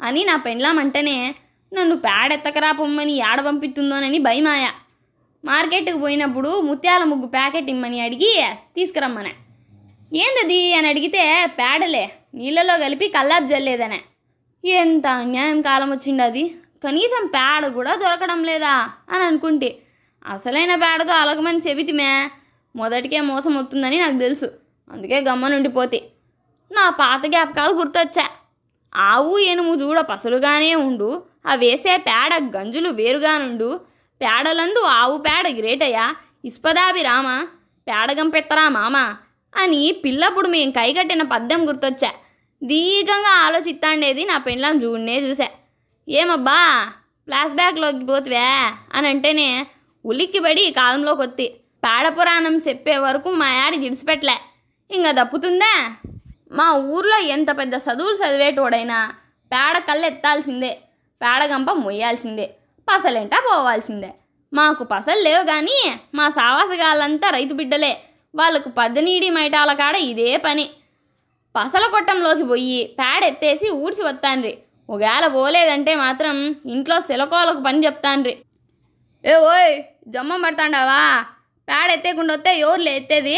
అని నా పెండ్లామంటేనే నన్ను పేడెత్తకరా పొమ్మని ఏడ పంపిస్తుందోనని భయమాయ. మార్కెట్కి పోయినప్పుడు ముత్యాల ముగ్గు ప్యాకెట్ ఇమ్మని అడిగి తీసుకురమ్మనే. ఏందది అని అడిగితే పేడలే నీళ్ళలో కలిపి కల్లాపు జల్లేదనే. ఎంత అన్యాయం కాలం వచ్చింది అది కనీసం పేడ కూడా దొరకడం లేదా అని అనుకుంటే అసలైన పేడతో అలగమని చెబితిమే మొదటికే మోసం వస్తుందని నాకు తెలుసు అందుకే గమ్మనుండిపోతే. నా పాత జ్ఞాపకాలు గుర్తొచ్చా? ఆవు ఎనుము చూడ పసలుగానే ఉండు ఆ వేసే పేడ గంజులు వేరుగానుండు పేడలందు ఆవు పేడ గ్రేటయ్యా ఇస్పదాభి రామ పేడగంపెత్తరా మామ అని పిల్లప్పుడు మేం కైగట్టిన పద్యం గుర్తొచ్చా. దీర్ఘంగా ఆలోచిస్తాండేది నా పెండ్లాం చూడనే చూసా ఏమబ్బా ఫ్లాష్ బ్యాక్లోకి పోతివే అని అంటేనే ఉలిక్కిబడి కాలంలోకి వత్తి పేడ పురాణం చెప్పే వరకు మా యాడి గిడిచిపెట్టలే ఇంకా దప్పుతుందా? మా ఊర్లో ఎంత పెద్ద చదువులు చదివేటోడైనా పేడ కళ్ళు ఎత్తాల్సిందే పేడగంప మొయ్యాల్సిందే పసలేంటా పోవాల్సిందే. మాకు పసలు లేవు కానీ మా సావాసగాళ్ళంతా రైతు బిడ్డలే వాళ్ళకు పద్దనీడి మైటాల కాడ ఇదే పని. పసల కొట్టంలోకి పోయి పేడ ఎత్తేసి ఊడ్చి వస్తాన్రి ఒకవేళ పోలేదంటే మాత్రం ఇంట్లో సిలకోలకు పని చెప్తాన్రి. ఏ ఓయ్ జమ్మం పడతాండావా? పేడ ఎత్తేకుండా వస్తే ఎవరులే ఎత్తేది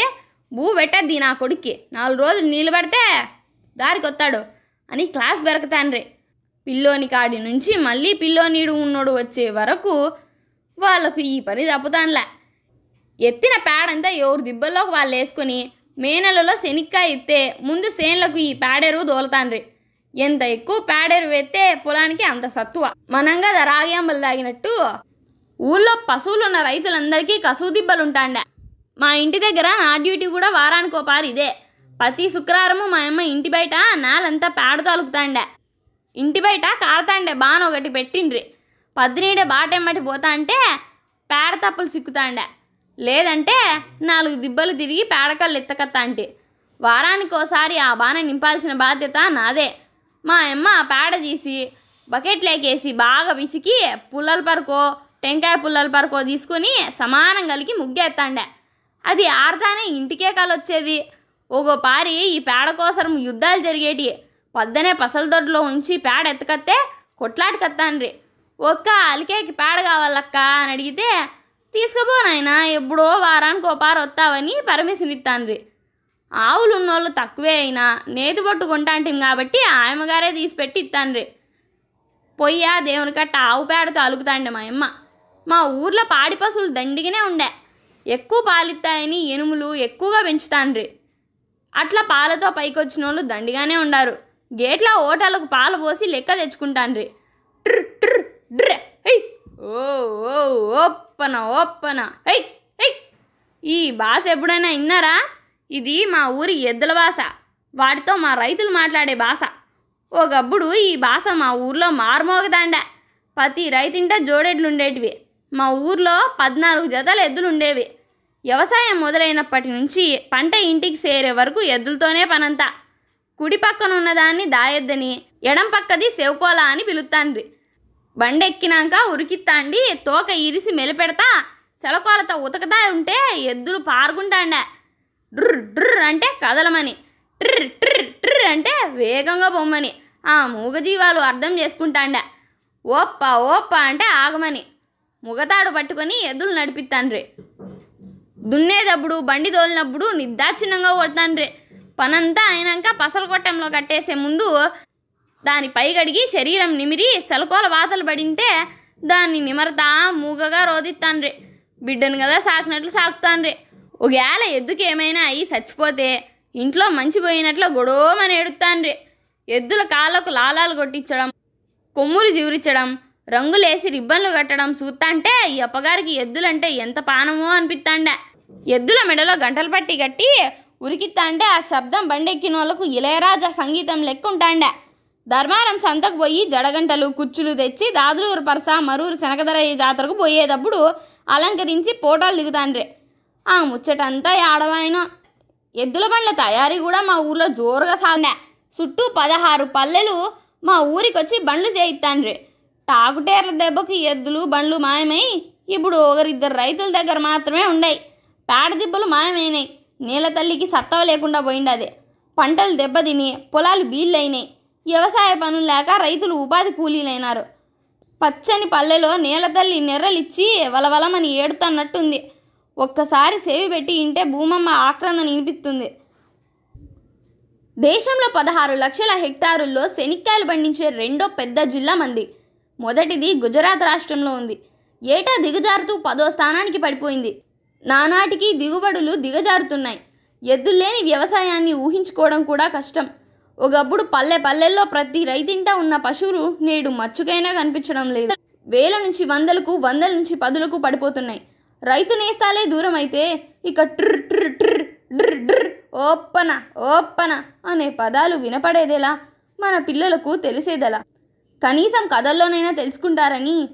భూ పెట్టద్ది నా కొడుక్కి. నాలుగు రోజులు నీళ్ళు పడితే దారికి వస్తాడు అని క్లాస్ బెరకతాన్రే. పిల్లోని కాడి నుంచి మళ్ళీ పిల్లోనీడు ఉన్నోడు వచ్చే వరకు వాళ్ళకు ఈ పని తప్పుతానులే. ఎత్తిన పేడంతా ఎవరు దిబ్బల్లోకి వాళ్ళు వేసుకొని మే నెలలో శనిక్కాయ ఎత్తే ముందు సేన్లకు ఈ పేడెరువు దోలతాన్రి. ఎంత ఎక్కువ పేడెరువు ఎత్తే పొలానికి అంత సత్తువ. మనంగా రాగ్యాంబలు తాగినట్టు ఊళ్ళో పశువులున్న రైతులందరికీ కసువు దిబ్బలుంటాండే. మా ఇంటి దగ్గర నా డ్యూటీ కూడా వారానికి ఇదే. ప్రతి శుక్రవారము మా అమ్మ ఇంటి బయట నేలంతా పేడ తాలుకుతాండే. ఇంటి బయట కారతాండే బాన ఒకటి పెట్టిండ్రి. పద్దినీడే బాటెమ్మటి పోతా అంటే పేడ తప్పులు సిక్కుతాండే. లేదంటే నాలుగు దిబ్బలు తిరిగి పేడకళ్ళు ఎత్తకత్తా అంటే. వారానికి ఆ బాణ నింపాల్సిన బాధ్యత నాదే. మా అమ్మ పేడ తీసి బకెట్లేకేసి బాగా విసికి పుల్లల పరకో టెంకాయ పుల్లల పరకో తీసుకొని సమానం కలిగి ముగ్గేస్తాండే అది ఆడతానే ఇంటికే కలొచ్చేది. ఓగో పారి ఈ పేడ కోసరం యుద్ధాలు జరిగేటి. పొద్దునే పసలదొడ్లో ఉంచి పేడ ఎత్తుకత్తే కొట్లాటకత్తాన్రి ఒక్క అలికేకి పేడ కావాలక్క అని అడిగితే తీసుకుపో నాయనా ఎప్పుడో వారానికి ఓ పారు వస్తావని పర్మిషన్ ఇస్తాన్రి ఆవులు ఉన్నోళ్ళు తక్కువే అయినా నేతి పట్టు కొంటాంటిం కాబట్టి ఆయమ్మగారే తీసిపెట్టి ఇస్తాన్రి పొయ్యా దేవుని కట్ట ఆవు పేడతో అలుకుతాండే మా అమ్మ. మా ఊర్లో పాడి పశువులు దండిగానే ఉండే. ఎక్కువ పాలిస్తాయని ఎనుములు ఎక్కువగా పెంచుతాండ్రి. అట్లా పాలతో పైకొచ్చిన వాళ్ళు దండిగానే ఉండారు. గేట్ల ఓటాలకు పాలు పోసి లెక్క తెచ్చుకుంటాండ్రి. ట్ర్ ట్ర్ డ్ర హై ఓ ఓ ఓప్పన ఓప్పన. హై హై ఈ భాష ఎప్పుడైనా విన్నారా ఇది మా ఊరి ఎద్దుల భాష వాటితో మా రైతులు మాట్లాడే భాష ఒకప్పుడు ఈ భాష మా ఊర్లో మారుమోగదాండ ప్రతి రైతింట జోడెడ్లు ఉండేటివి మా ఊర్లో పద్నాలుగు జతల ఎద్దులు ఉండేవి వ్యవసాయం మొదలైనప్పటి నుంచి పంట ఇంటికి చేరే వరకు ఎద్దులతోనే పనంతా. కుడి పక్కన ఉన్నదాన్ని దాయెద్దని ఎడం పక్కది సెవకోల అని పిలుస్తాండ్రి బండెక్కినాక ఉరికిత్తాండి తోక ఇరిసి మెలిపెడతా సెలకోలతో ఉతకతా ఉంటే ఎద్దులు పారుకుంటాండా. డ్ర్ డ్ర్ అంటే కదలమని. ట్రిర్ ట్రిర్ ట్రిర్ అంటే వేగంగా పొమ్మని. ఆ మూగజీవాలు అర్థం చేసుకుంటాండా. ఓప్ప ఓప్ప అంటే ఆగమని. ముగతాడు పట్టుకొని ఎద్దులు నడిపిత్తాండ్రి. దున్నేటప్పుడు బండి తోలినప్పుడు నిద్రాచిన్నంగా కొడతాను రే పనంతా అయినాక పసల కొట్టంలో కట్టేసే ముందు దాని పైగడిగి శరీరం నిమిరి సెలకోల వాతలు పడింటే దాన్ని నిమరతా మూగగా రోదిస్తాండ్రి బిడ్డను కదా సాకినట్లు సాకుతాండ్రి ఒకవేళ ఎద్దుకి ఏమైనా అయ్యి చచ్చిపోతే ఇంట్లో మంచి పోయినట్లు గొడవమని ఏడుతాండ్రి ఎద్దుల కాళ్ళకు లాలాలు కొట్టించడం కొమ్ములు జీవురించడం రంగులేసి రిబ్బన్లు కట్టడం చూస్తాంటే ఈ అప్పగారికి ఎద్దులంటే ఎంత పానమో అనిపిస్తాండే ఎద్దుల మెడలో గంటలు పట్టి కట్టి ఉరికిత్తాంటే ఆ శబ్దం బండెక్కిన వాళ్ళకు ఇళయరాజా సంగీతం లెక్క ఉంటాండే ధర్మారం సంతకు పోయి జడగంటలు కుచ్చులు తెచ్చి దాదులూరు పరస మరూరు శనకదరయ్య జాతరకు పోయేటప్పుడు అలంకరించి ఫోటోలు దిగుతాండ్రే. ఆ ముచ్చటంతా ఆడవాయన. ఎద్దుల బండ్ల తయారీ కూడా మా ఊర్లో జోరుగా సాగినా చుట్టూ పదహారు పల్లెలు మా ఊరికొచ్చి బండ్లు చేయిస్తాండ్రి టాకుటేర్ల దెబ్బకు ఎద్దులు బండ్లు మాయమై ఇప్పుడు ఒకరిద్దరు రైతుల దగ్గర మాత్రమే ఉండయి. పేడ దిబ్బలు మాయమైనాయి నీళ్ళ తల్లికి సత్తవ లేకుండా పోయిండది. పంటలు దెబ్బతిని పొలాలు బీళ్ళైనాయి వ్యవసాయ పనులు లేక రైతులు ఉపాధి కూలీలైనారు. పచ్చని పల్లెలో నేలతల్లి నెర్రలిచ్చి వలవలమని ఏడుతన్నట్టుంది. ఒక్కసారి సేవి పెట్టి ఇంటే భూమమ్మ ఆక్రందన వినిపిస్తుంది. దేశంలో పదహారు లక్షల హెక్టారుల్లో శనిక్కాయలు పండించే రెండో పెద్ద జిల్లా మంది. మొదటిది గుజరాత్ రాష్ట్రంలో ఉంది. ఏటా దిగజారుతూ పదో స్థానానికి పడిపోయింది. నానాటికి దిగుబడులు దిగజారుతున్నాయి. ఎద్దుల్లేని వ్యవసాయాన్ని ఊహించుకోవడం కూడా కష్టం. ఒకప్పుడు పల్లె పల్లెల్లో ప్రతి రైతింటా ఉన్న పశువులు నేడు మచ్చుకైనా కనిపించడం లేదు. వేల నుంచి వందలకు వందల నుంచి పదులకు పడిపోతున్నాయి. రైతు నేస్తాలే దూరం అయితే ఇక ట్ర్ ట్ర్ ట్ర్ డ్ర్ డ్ర్ ఓప్పన ఓప్పన అనే పదాలు వినపడేదేలా మన పిల్లలకు తెలిసేదెలా. కనీసం కథల్లోనైనా తెలుసుకుంటారని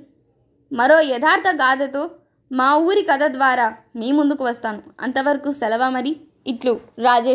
మరో యథార్థ గాథతో మా ఊరి కథ ద్వారా మీ ముందుకు వస్తాను. అంతవరకు సెలవా మరి? ఇట్లు రాజేష్